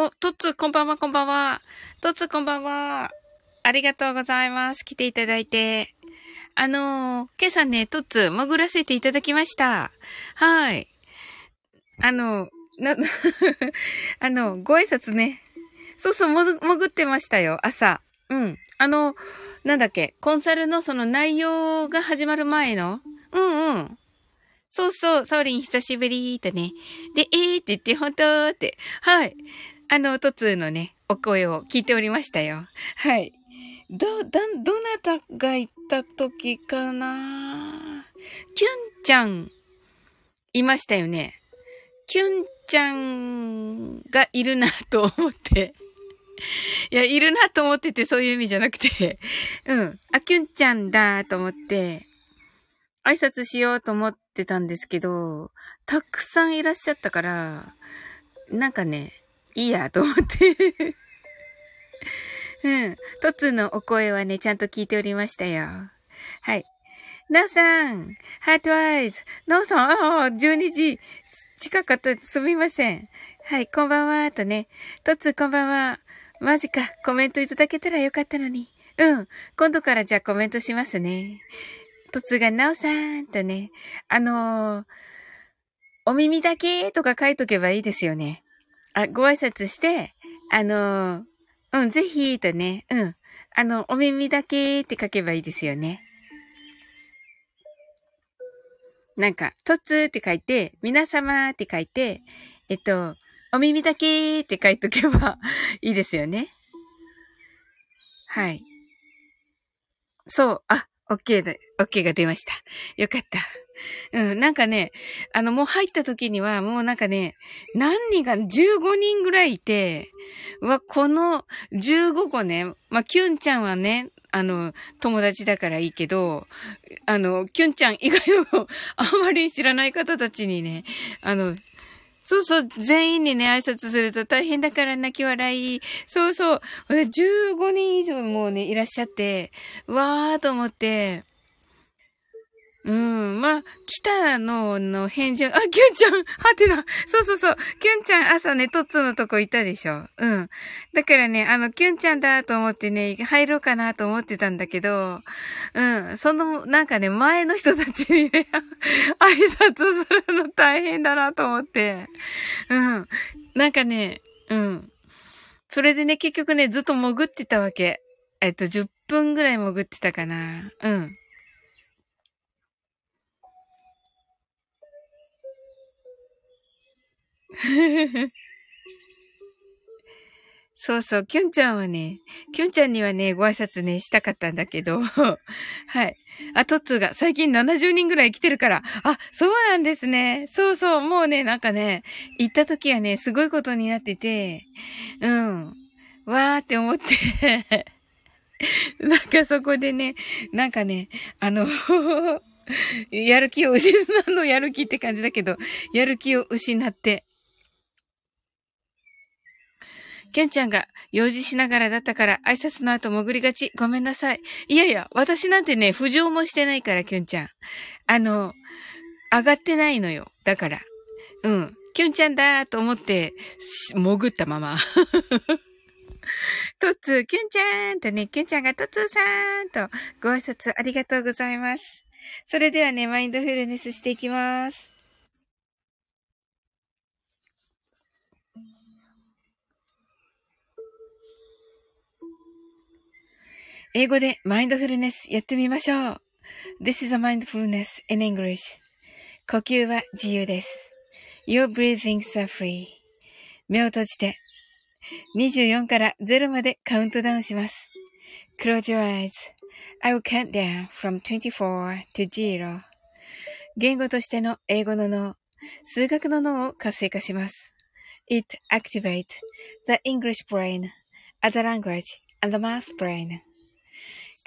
お、トッツーこんばんは、こんばんは。トッツーこんばんは。ありがとうございます。来ていただいて。あのー、今朝ね、トッツー潜らせていただきました。はい。あの、な、あの、ご挨拶ね。そうそう、も潜ってましたよ、朝。うん。あの、なんだっけ、コンサルのその内容が始まる前のうんうん。そうそう、サオリン久しぶりーとね。で、えーって言って、本当って。はい。あの、トツーのね、お声を聞いておりましたよ。はい。ど、だ、どなたが行った時かな？キュンちゃん、いましたよね。キュンちゃんがいるなと思って。いや、いるなと思ってて、そういう意味じゃなくて。うん。あ、キュンちゃんだと思って、挨拶しようと思ってたんですけど、たくさんいらっしゃったから、なんかね、いいやと思って うん。トツのお声はね、ちゃんと聞いておりましたよ。はい。なおさん、ハートアイズ。なおさん、ああ、12時近かったすみません。はい、こんばんは、とね。トツこんばんは。マジか、コメントいただけたらよかったのに。うん。今度からじゃあコメントしますね。トツがなおさんとね。あのー、お耳だけとか書いとけばいいですよね。あ、ご挨拶して、あのー、うん、ぜひ、とね、うん。あの、お耳だけって書けばいいですよね。なんか、とつって書いて、皆様って書いて、えっと、お耳だけって書いとけば いいですよね。はい。そう、あ、OK だ、OK が出ました。よかった。うん、なんかね、あの、もう入った時には、もうなんかね、何人か、15人ぐらいいて、わ、この15個ね、まあ、キュンちゃんはね、あの、友達だからいいけど、あの、キュンちゃん以外の あんまり知らない方たちにね、あの、そうそう、全員にね、挨拶すると大変だから泣き笑い。そうそう。15人以上もうね、いらっしゃって、わーと思って、うん。まあ、来たのの返事あ、キュンちゃんはてなそうそうそう。キュンちゃん朝ね、トッツのとこいたでしょ。うん。だからね、あの、キュンちゃんだと思ってね、入ろうかなと思ってたんだけど、うん。その、なんかね、前の人たちにね、挨拶するの大変だなと思って。うん。なんかね、うん。それでね、結局ね、ずっと潜ってたわけ。えっと、10分ぐらい潜ってたかな。うん。そうそう、キュンちゃんはね、キュンちゃんにはね、ご挨拶ね、したかったんだけど、はい。あ、トッツーが最近70人ぐらい来てるから、あ、そうなんですね。そうそう、もうね、なんかね、行った時はね、すごいことになってて、うん。わーって思って なんかそこでね、なんかね、あのやる気を失うのやる気って感じだけど、やる気を失って、ケンちゃんが用事しながらだったから挨拶の後潜りがち。ごめんなさい。いやいや、私なんてね、浮上もしてないから、キュンちゃん。あの、上がってないのよ。だから。うん。キュンちゃんだーと思って、潜ったまま。トッツー、キュンちゃんとね、キュンちゃんがトッツーさんとご挨拶ありがとうございます。それではね、マインドフルネスしていきます。英語でマインドフルネスやってみましょう。This is a mindfulness in English. 呼吸は自由です。Your breathings are free. 目を閉じて24から0までカウントダウンします。Close your eyes. I will count down from 24 to 0. 言語としての英語の脳、数学の脳を活性化します。It activates the English brain, other language, and the math brain.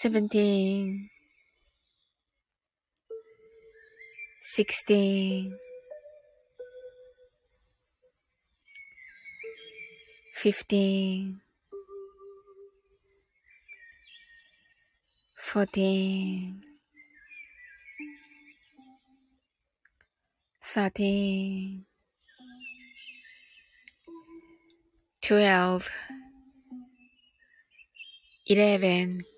17 16 15 14 13 12 11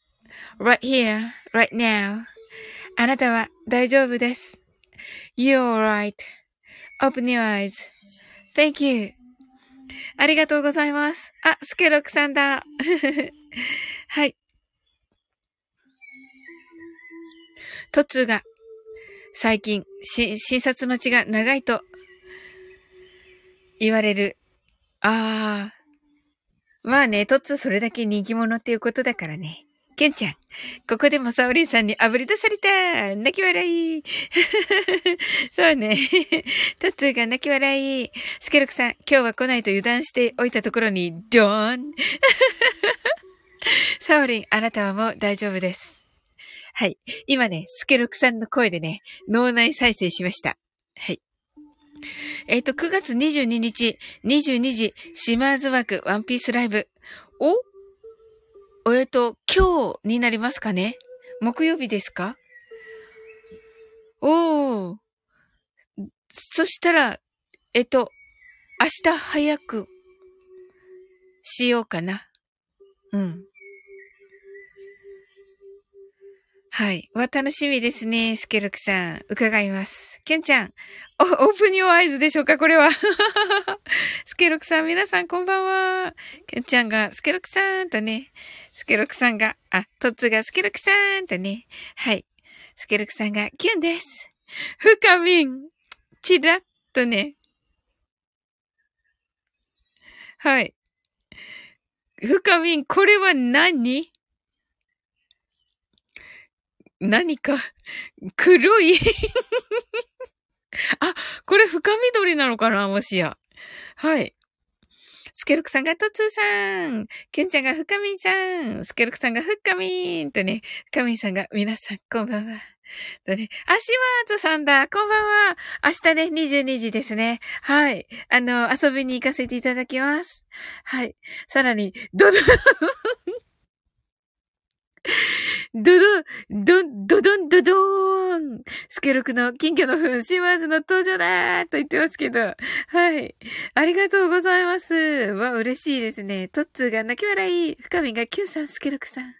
Right here, right now. あなたは大丈夫です。You're right.Open your eyes.Thank you. ありがとうございます。あ、スケロクさんだ。はい。トツが最近、し、診察待ちが長いと言われる。ああ。まあね、トツそれだけ人気者っていうことだからね。ケンちゃん。ここでもサオリンさんに炙り出された泣き笑い そうね。トッツーが泣き笑い。スケロクさん、今日は来ないと油断しておいたところに、ドーン サオリン、あなたはもう大丈夫です。はい。今ね、スケロクさんの声でね、脳内再生しました。はい。えっ、ー、と、9月22日、22時、シマーズ枠ワンピースライブ。お？えっと、今日になりますかね？木曜日ですか？おー。そしたら、えっと、明日早くしようかな。うん。はい。お楽しみですね、スケルクさん。伺います。ケンちゃん、オープニューアイズでしょうかこれは。スケロクさん、皆さんこんばんは。ケンちゃんが、スケロクさんとね、スケロクさんが、あ、トッツがスケロクさんとね、はい。スケロクさんが、キュンです。フカミン、チラッとね。はい。フカミン、これは何？何か、黒い あ、これ深緑なのかなもしや。はい。スケルクさんがトツーさん。ケンちゃんが深みんさん。スケルクさんが深みんとね、深みんさんが皆さんこんばんは。とね、アシワーズさんだ。こんばんは。明日ね、22時ですね。はい。あの、遊びに行かせていただきます。はい。さらに、どどドドン、ドン、ドドン、ドドーン。スケロクの金魚の糞、シマーズの登場だーと言ってますけど。はい。ありがとうございます。わ、嬉しいですね。トッツーが泣き笑い。深みがキュンさん、スケロクさん。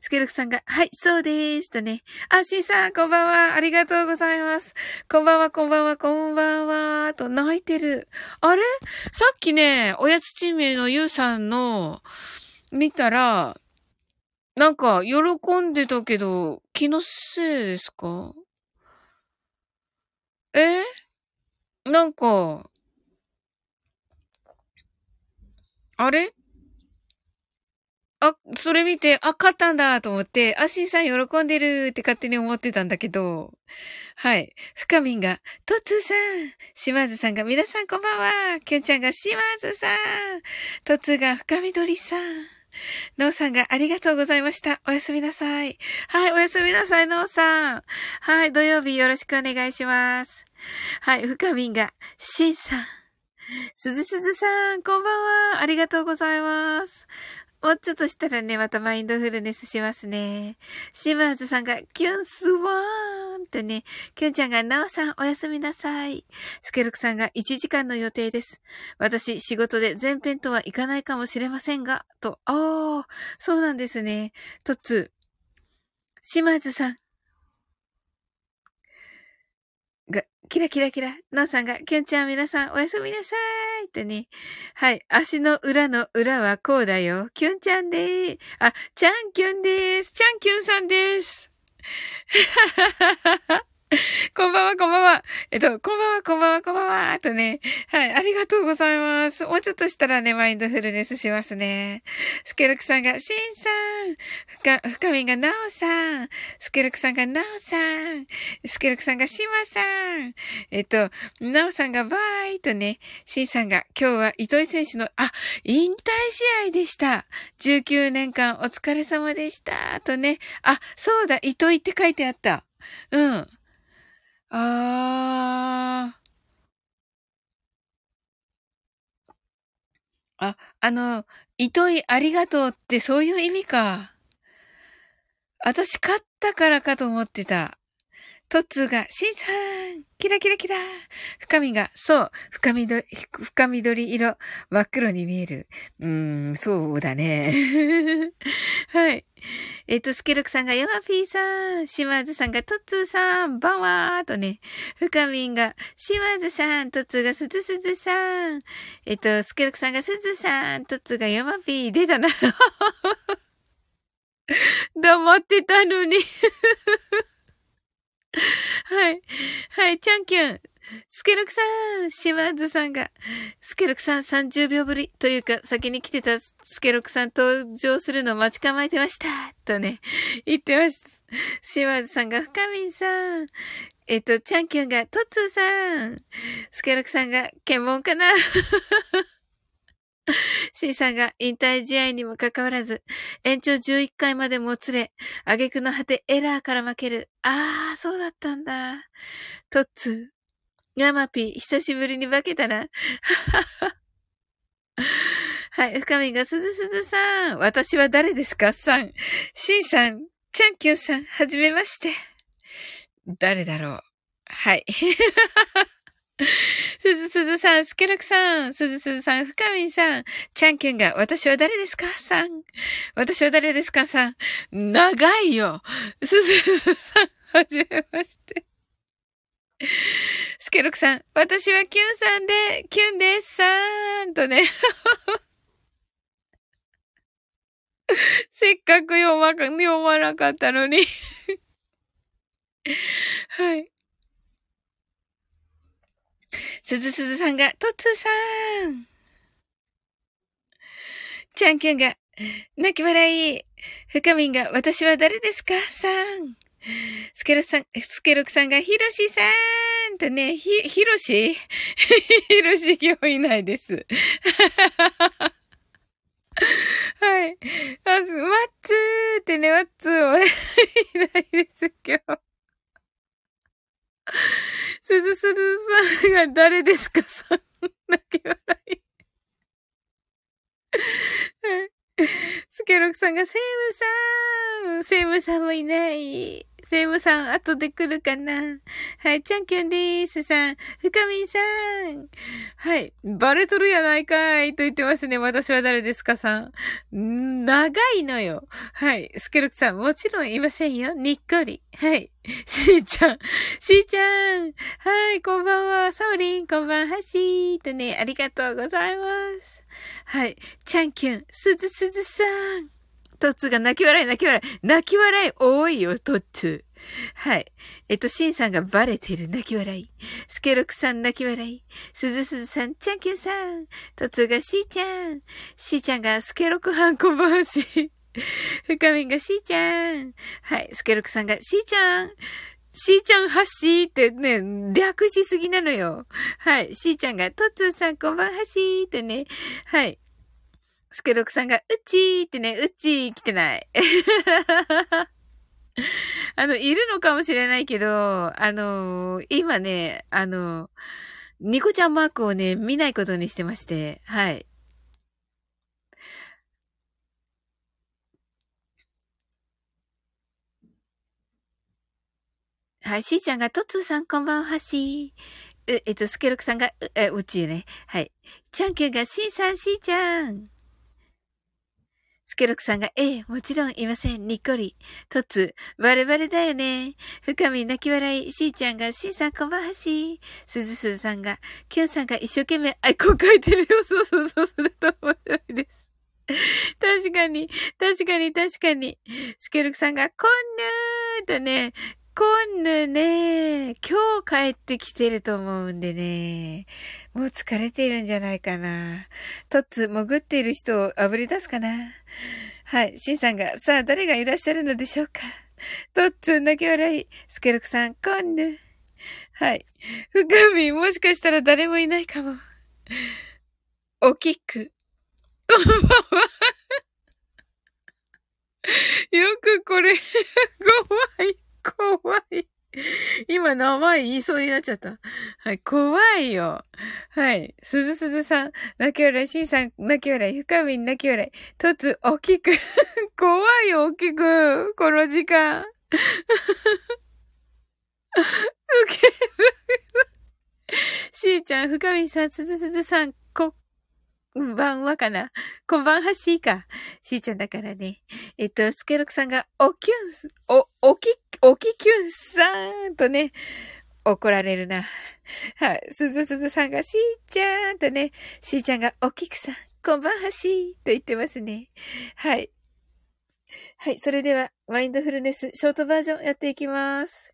スケルクさんが、はい、そうです。とね。あ、シーさん、こんばんは。ありがとうございます。こんばんは、こんばんは、こんばんは。と、泣いてる。あれ？さっきね、おやつチームのゆうさんの、見たら、なんか、喜んでたけど、気のせいですか？え？なんか、あれ？あ、それ見て、あ、勝ったんだと思って、あ、シンさん喜んでるって勝手に思ってたんだけど、はい。深みんが、トツーさん、島津さんが、皆さんこんばんは。きゅんちゃんが、島津さん。トツーが、深みどりさん。ノーさんがありがとうございました。おやすみなさい。はい、おやすみなさい、ノーさん。はい、土曜日よろしくお願いします。はい、深みんが、しんさん。すずすずさん、こんばんは。ありがとうございます。もうちょっとしたらね、またマインドフルネスしますね。シマーズさんが、キュンスワーンとね、キュンちゃんが、ナオさんおやすみなさい。スケルクさんが1時間の予定です。私、仕事で前編とはいかないかもしれませんが、と、ああ、そうなんですね。とつ、シマーズさん、が、キラキラキラ、ノーさんが、キュンちゃん皆さんおやすみなさいってね。はい。足の裏の裏はこうだよ。キュンちゃんでーす。あ、チャンキュンでーす。チャンキュンさんです。はははは こんばんは、こんばんは。えっと、こんばんは、こんばんは、こんばんは。とね。はい、ありがとうございます。もうちょっとしたらね、マインドフルネスしますね。スケルクさんが、シンさん。ふか、深みがナオさん。スケルクさんがナオさん。スケルクさんがシマさん。えっと、ナオさんがバーイとね、シンさんが、今日は糸井選手の、あ、引退試合でした。19年間お疲れ様でした。とね。あ、そうだ、糸井って書いてあった。うん。ああ。あ、あの、糸いありがとうってそういう意味か。私勝ったからかと思ってた。トッツが、シンさんキラキラキラ深みが、そう、深緑、深緑色、真っ黒に見える。うーん、そうだね。はい。えっ、と、スケルクさんが、ヤマピーさん、島津さんが、トッツーさん、バンワーとね、深みんが、島津さん、トッツーが、スズスズさん、えっ、と、スケルクさんが、スズさん、トッツーが、ヤマピー、出たな。黙ってたのに はい。はい、チャンキュン。スケルクさん、島津さんが、スケルクさん30秒ぶりというか、先に来てたスケルクさん登場するの待ち構えてました。とね、言ってます。島津さんが、深みんさん。えっと、チャンキュンが、トッツーさん。スケルクさんが、検問かな C さんが引退試合にもかかわらず、延長11回までもつれ、挙句の果てエラーから負ける。ああ、そうだったんだ。トッツー。ヤマピー、久しぶりに化けたな。はい、深みがすずすずさん。私は誰ですか？さん。シンさん、チャンキュンさん、はじめまして。誰だろう。はい。すずすずさん、スケルクさん、すずすずさん、深みんさん、チャンキュンが、私は誰ですか？さん。私は誰ですか？さん。長いよ。すずすずさん、はじめまして。スケルクさん、私はキュンさんで、キュンです、さーんとね。せっかく読ま、読まなかったのにはい。すずすずさんが、とつーさん。ちゃんきゅんが、泣き笑い。深みんが、私は誰ですか？さん。スケロさん、スケロクさんが、ひろしさんとね、ひ、ひろし？ひろし今日いないです。はい。まず、マッツーってね、マッツーは いないです、今日。すずすずさんが誰ですか？そんな気笑い。スケロクさんが、セイムさんセイムさんもいない。セイムさん、後で来るかな？はい、チャンキュンでーすさん。深みさん。はい、バレとるやないかいと言ってますね。私は誰ですかさん。長いのよ。はい、スケルクさん、もちろんいませんよ。にっこり。はい。しーちゃん。しーちゃん。はい、こんばんは。サオリン、こんばんはしー。とね、ありがとうございます。はい。チャンキュン、すずすずさん。トッツーが泣き笑い泣き笑い。泣き笑い多いよ、トッツー。はい。えっと、シンさんがバレてる泣き笑い。スケロクさん泣き笑い。すずすずさん、チャンキンさん。トツーがシーちゃん。シーちゃんがスケロクハンコバーシ。深みんがしーちゃん。はい。スケロクさんがしーちゃん。しーちゃんはしーってね、略しすぎなのよ。はい。しーちゃんが、とつーさんこんばんはしーってね。はい。スケロクさんが、うちーってね、うちー来てない。あの、いるのかもしれないけど、あの今ね、あのニコちゃんマークをね、見ないことにしてまして、はい。はい、しーちゃんが、とつーさんこんばんはしー。えっと、スケロクさんが、う、え、うちね。はい。ちゃんきゅんが、しーさん、しーちゃん。スケロクさんが、ええ、もちろんいません。にっこり。とつ、バレバレだよね。深み泣き笑い。しーちゃんが、しーさんこんばんはし。すずすずさんが、きゅんさんが一生懸命アイコン書いてるよ。そうそうすると面白いです。確かに、確かに、確かに。スケルクさんが、こんにゃーとね、今度ね、今日帰ってきてると思うんでね、もう疲れているんじゃないかな。トッツ、潜っている人を炙り出すかな。はい、シンさんが、さあ誰がいらっしゃるのでしょうか。トッツ、泣き笑い。スケルクさん、こんぬ。はい。深み、もしかしたら誰もいないかも。おきく。こんばんは。よくこれ、怖い。怖い。今名前言いそうになっちゃった。はい、怖いよ。はい。すずすずさん、泣き笑い、しんさん、泣き笑い、深みん泣き笑い、とつ、大きく。怖いよ、大きく。この時間。ウケる。しーちゃん、深みさん、すずすずさん、こ、んばんはかな。こんばんはしーか。しーちゃんだからね。えっと、スケロクさんが、おきゅんす、お、おき、おききゅんさんとね、怒られるな。はい。すずすずさんが、しーちゃんとね、しーちゃんが、おきくさん、こんばんはしーと言ってますね。はい。はい。それでは、マインドフルネス、ショートバージョンやっていきます。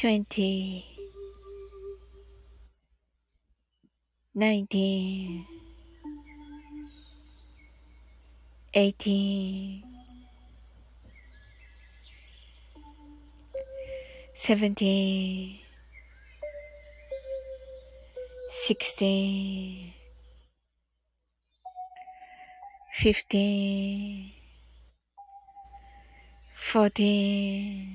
twenty, nineteen, eighteen, seventeen, sixteen, fifteen, fourteen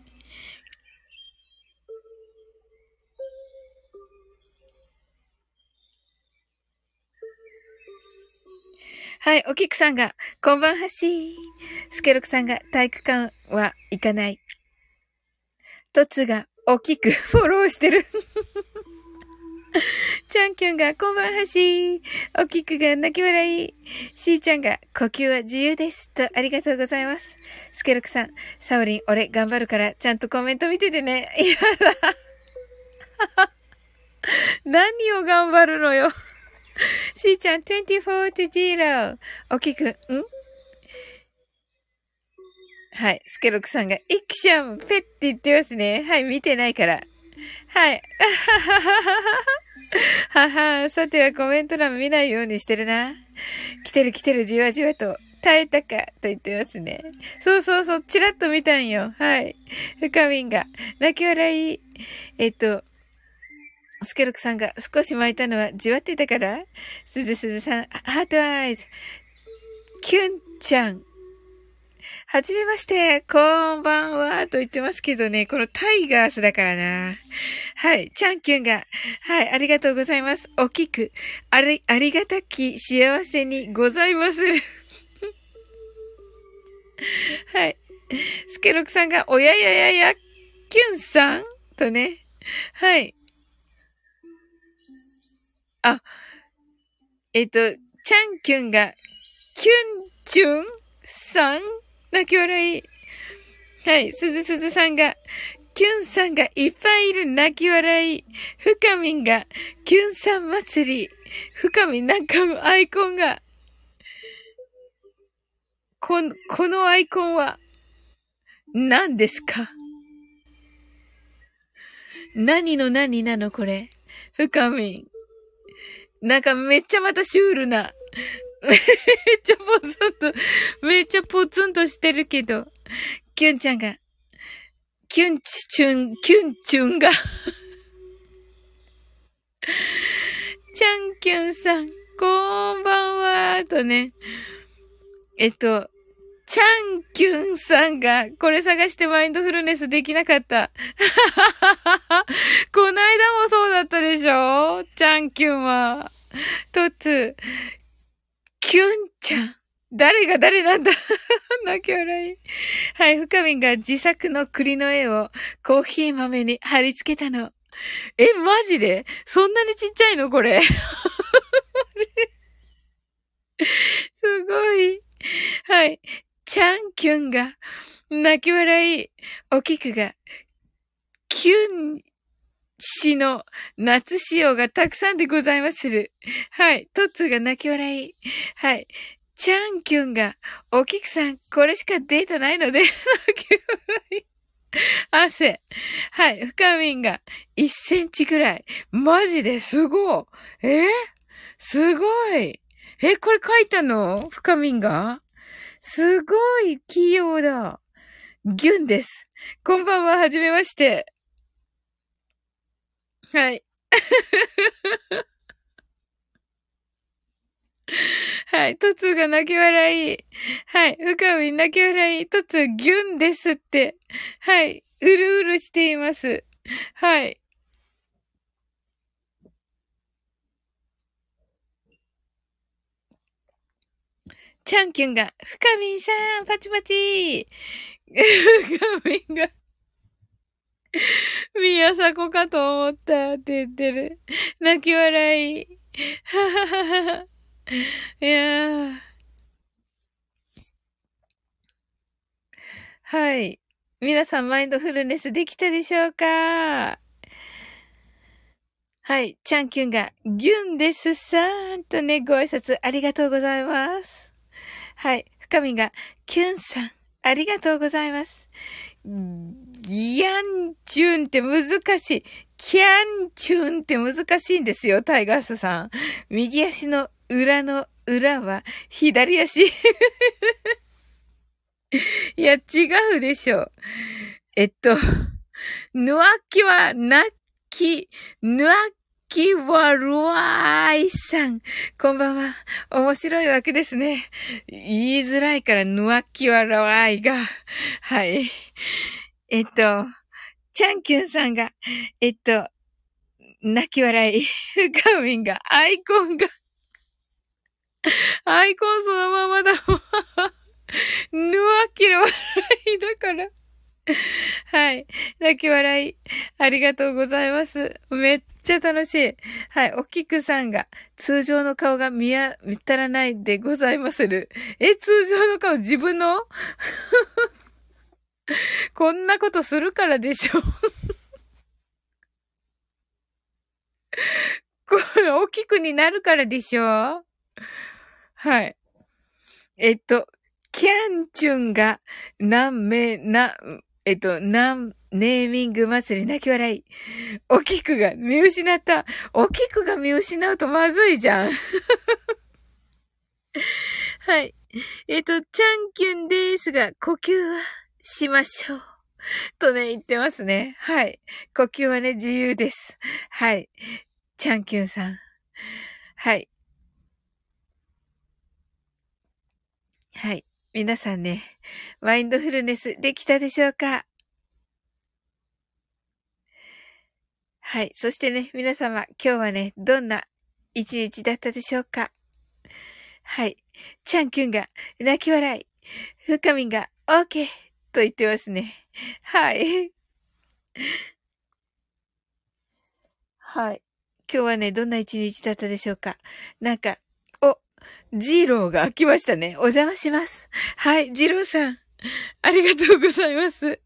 はい、おきくさんが、こんばんはし。スケロクさんが、体育館は行かない。トツが、大きく フォローしてる。チャンキュンが、こんばんはしー。おきくが泣き笑い。しーちゃんが、呼吸は自由です。と、ありがとうございます。スケロクさん、サオリン、俺頑張るから、ちゃんとコメント見ててね。いやだ。何を頑張るのよ。しーちゃん、24 to 0。おきくん、ん？はい。スケロクさんが、イクシャン、ペって言ってますね。はい、見てないから。はい。はは、さてはコメント欄見ないようにしてるな。来てる来てる、じわじわと。耐えたか、と言ってますね。そうそうそう、チラッと見たんよ。はい。深みんが、泣き笑い。えっと、スケロクさんが少し巻いたのはじわってたから？すずすずさん、ハートアイズ。キュンちゃん。はじめまして、こんばんは、と言ってますけどね、このタイガースだからな。はい、チャンキュンが、はい、ありがとうございます。大きく、あり、ありがたき幸せにございます。はい。スケロクさんが、おやややや、キュンさん？とね。はい。あ、えっと、チャンキュンが、キュンチュンさん泣き笑い。はい、すずすずさんが、キュンさんがいっぱいいる泣き笑い。ふかみんが、キュンさん祭り。ふかみんなんかアイコンが、この、このアイコンは、何ですか？何の何なのこれ？ふかみん。なんかめっちゃまたシュールな。めっちゃポツンと、めっちゃポツンとしてるけど、キュンちゃんが、キュンチュン、キュンチュンが チャンキュンさん、こんばんは、とね。えっと、チャンキュンさんが、これ探してマインドフルネスできなかった。この間もそうだったでしょ？チャンキュンは。とつ、キュンちゃん。誰が誰なんだ？泣き笑い。はい、深みんが自作の栗の絵をコーヒー豆に貼り付けたの。え、マジで？そんなにちっちゃいのこれ？すごい。はい。チャンキュンが泣き笑い。おきくがキュン詩の夏仕様がたくさんでございまする。はい。トッツーが泣き笑い。はい。チャンキュンが、おきくさん、これしかデータないので、泣き笑い。汗。はい。深みんが、1センチくらい。マジですごい。え？すごい。え、これ書いたの？深みんが？すごい器用だ。ギュンです。こんばんは、はじめまして。はい。はい。トツが泣き笑い。はい。深み泣き笑い。トツギュンですって。はい。うるうるしています。はい。チャンキュンが、深みんさん、パチパチ深みんが宮迫かと思ったって言ってる。泣き笑い。はははは。いやー。はい。皆さんマインドフルネスできたでしょうか？はい。チャンキュンが、ギュンですさーんとね、ご挨拶ありがとうございます。はい。深みが、キュンさん、ありがとうございます。ギャンチュンって難しい。キャンチュンって難しいんですよ、タイガースさん。右足の裏の裏は左足。いや、違うでしょう。えっと、ぬわきはなき、ぬわきはるわいさん。こんばんは。面白いわけですね。言いづらいから、ぬわきはるわいが。はい。えっと、チャンキュンさんが、えっと、泣き笑い。ガウミンが、アイコンが、アイコンそのままだ。ぬわきの笑いだから。はい。泣き笑い。ありがとうございます。めっちゃ楽しい。はい。おきくさんが、通常の顔が見や、見たらないでございまする。え、通常の顔自分の？こんなことするからでしょ これ、大きくになるからでしょはい。えっと、キャンチュンが、何名、な、えっと、なん、ネーミング祭り泣き笑い。おきくが見失った。おきくが見失うとまずいじゃん。はい。えっと、チャンキュンですが、呼吸はしましょう。とね、言ってますね。はい。呼吸はね、自由です。はい。チャンキュンさん。はい。はい。皆さんね、マインドフルネスできたでしょうか？はい。そしてね、皆様、今日はね、どんな一日だったでしょうか？はい。チャンキュンが泣き笑い。フカミンが OK と言ってますね。はい。はい。今日はね、どんな一日だったでしょうか？なんか、ジーローが来ましたね。お邪魔します。はい、ジローさん。ありがとうございます。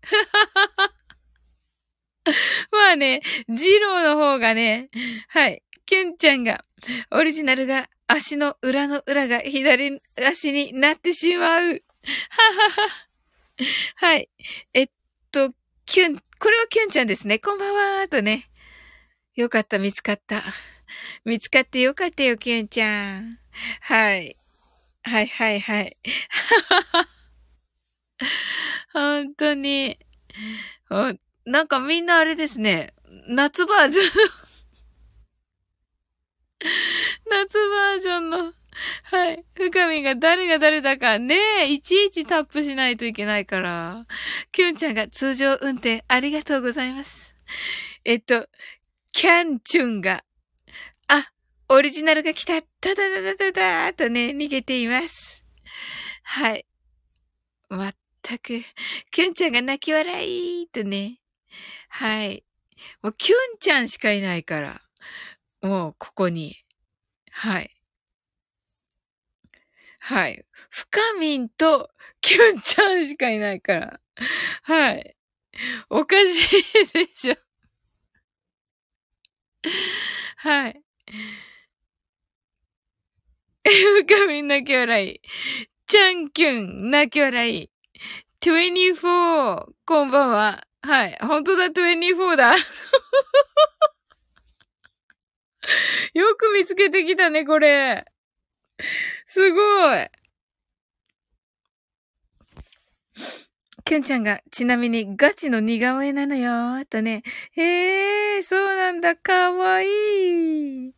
まあね、ジローの方がね、はい、ケンちゃんが、オリジナルが足の裏の裏が左足になってしまう。ははは。はい。えっと、キュン、これはキュンちゃんですね。こんばんはーとね。よかった、見つかった。見つかってよかったよ、キュンちゃん。はい。はいはいはい。本当に。なんかみんなあれですね。夏バージョン 夏バージョンの、はい。深みが誰が誰だかねえ、いちいちタップしないといけないから。キュンちゃんが通常運転ありがとうございます。えっと、キャンチュンが、オリジナルが来た、ただだだだだーとね、逃げています。はい。まったく、キュンちゃんが泣き笑いとね。はい。もうキュンちゃんしかいないから。もう、ここに。はい。はい。深みんとキュンちゃんしかいないから。はい。おかしいでしょ。はい。深み泣き笑い。チャンキュン泣き笑い。24! こんばんは。はい。本当だ、24だ。よく見つけてきたね、これ。すごい。キュンちゃんが、ちなみにガチの似顔絵なのよ、とね。へえ、そうなんだ、かわいい。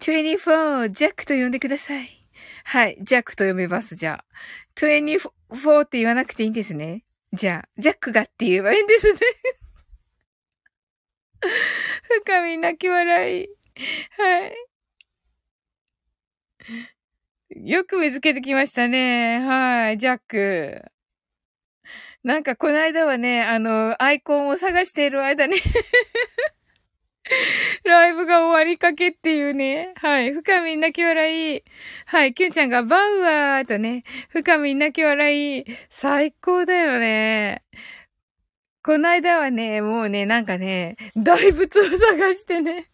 24、ジャックと呼んでください。はい、ジャックと呼びます、じゃあ。24って言わなくていいんですね。じゃあ、ジャックがって言えばいいんですね。深み泣き笑い。はい。よく見つけてきましたね。はい、ジャック。なんかこの間はね、あの、アイコンを探している間に ライブが終わりかけっていうね。はい。深み泣き笑い。はい。キュンちゃんがバウアーとね。深み泣き笑い。最高だよね。この間はね、もうね、なんかね、大仏を探してね。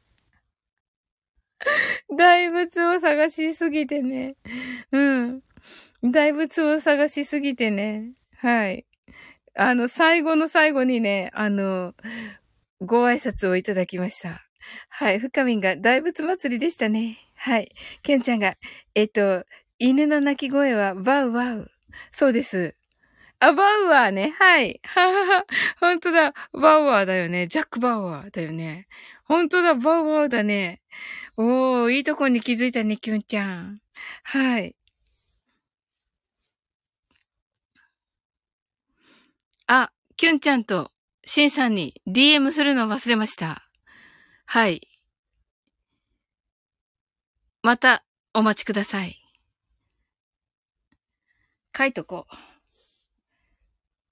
大仏を探しすぎてね。うん。大仏を探しすぎてね。はい。あの、最後の最後にね、あの、ご挨拶をいただきました。はい。深みんが大仏祭りでしたね。はい。ケンちゃんが、えっと、犬の鳴き声はバウワウ。そうです。あ、バウアーね。はい。ははは。ほんとだ。バウアーだよね。ジャック・バウアーだよね。ほんとだ。バウアーだね。おー、いいとこに気づいたね、キュンちゃん。はい。あ、キュンちゃんとシンさんに DM するの忘れました。はい。またお待ちください。書いとこう。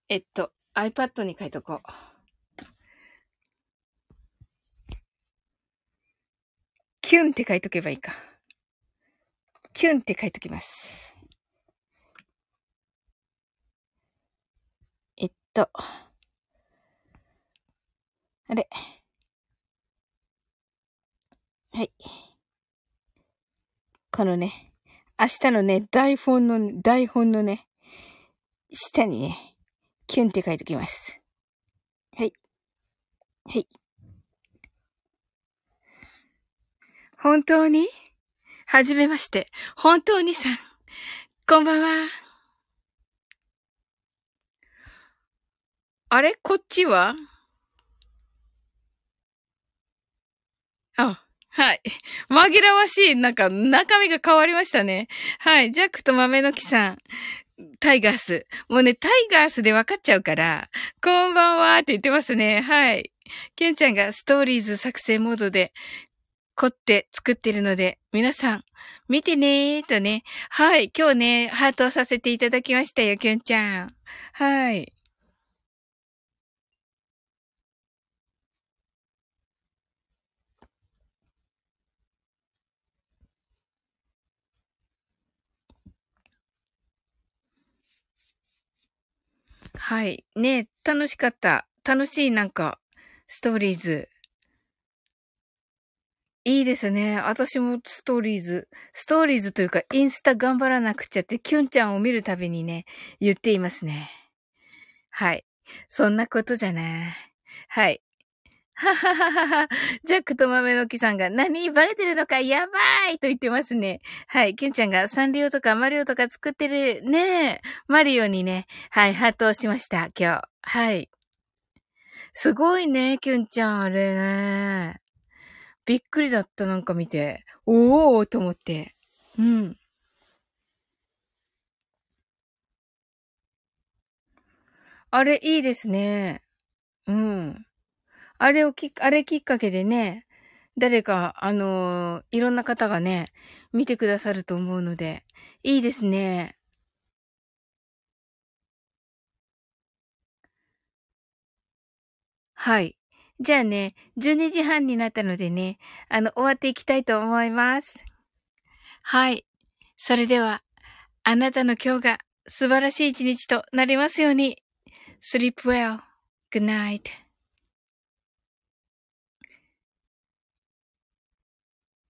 えっと、iPad に書いとこう。キュンって書いとけばいいか。キュンって書いときます。えっと、あれ。はい。このね、明日のね、台本の、台本のね、下にね、キュンって書いときます。はい。はい。本当に？はじめまして。本当にさん。こんばんは。あれ？こっちは？あ、はい。紛らわしい、なんか、中身が変わりましたね。はい。ジャックと豆の木さん。タイガース。もうね、タイガースで分かっちゃうから、こんばんはって言ってますね。はい。ケンちゃんがストーリーズ作成モードで凝って作ってるので、皆さん、見てねーとね。はい。今日ね、ハートをさせていただきましたよ、ケンちゃん。はい。はい。ね楽しかった。楽しいなんか、ストーリーズ。いいですね。私もストーリーズ、ストーリーズというかインスタ頑張らなくちゃってキュンちゃんを見るたびにね、言っていますね。はい。そんなことじゃない。はい。ははははは。ジャックと豆の木さんが、何バレてるのかやばいと言ってますね。はい。ケンちゃんがサンリオとかマリオとか作ってるねマリオにね、はい、ハートをしました、今日。はい。すごいね、キュンちゃん、あれね。びっくりだった、なんか見て。おーと思って。うん。あれ、いいですね。うん。あれをき、あれきっかけでね、誰か、あのー、いろんな方がね、見てくださると思うので、いいですね。はい。じゃあね、12時半になったのでね、あの、終わっていきたいと思います。はい。それでは、あなたの今日が素晴らしい一日となりますように。sleep well. Good night.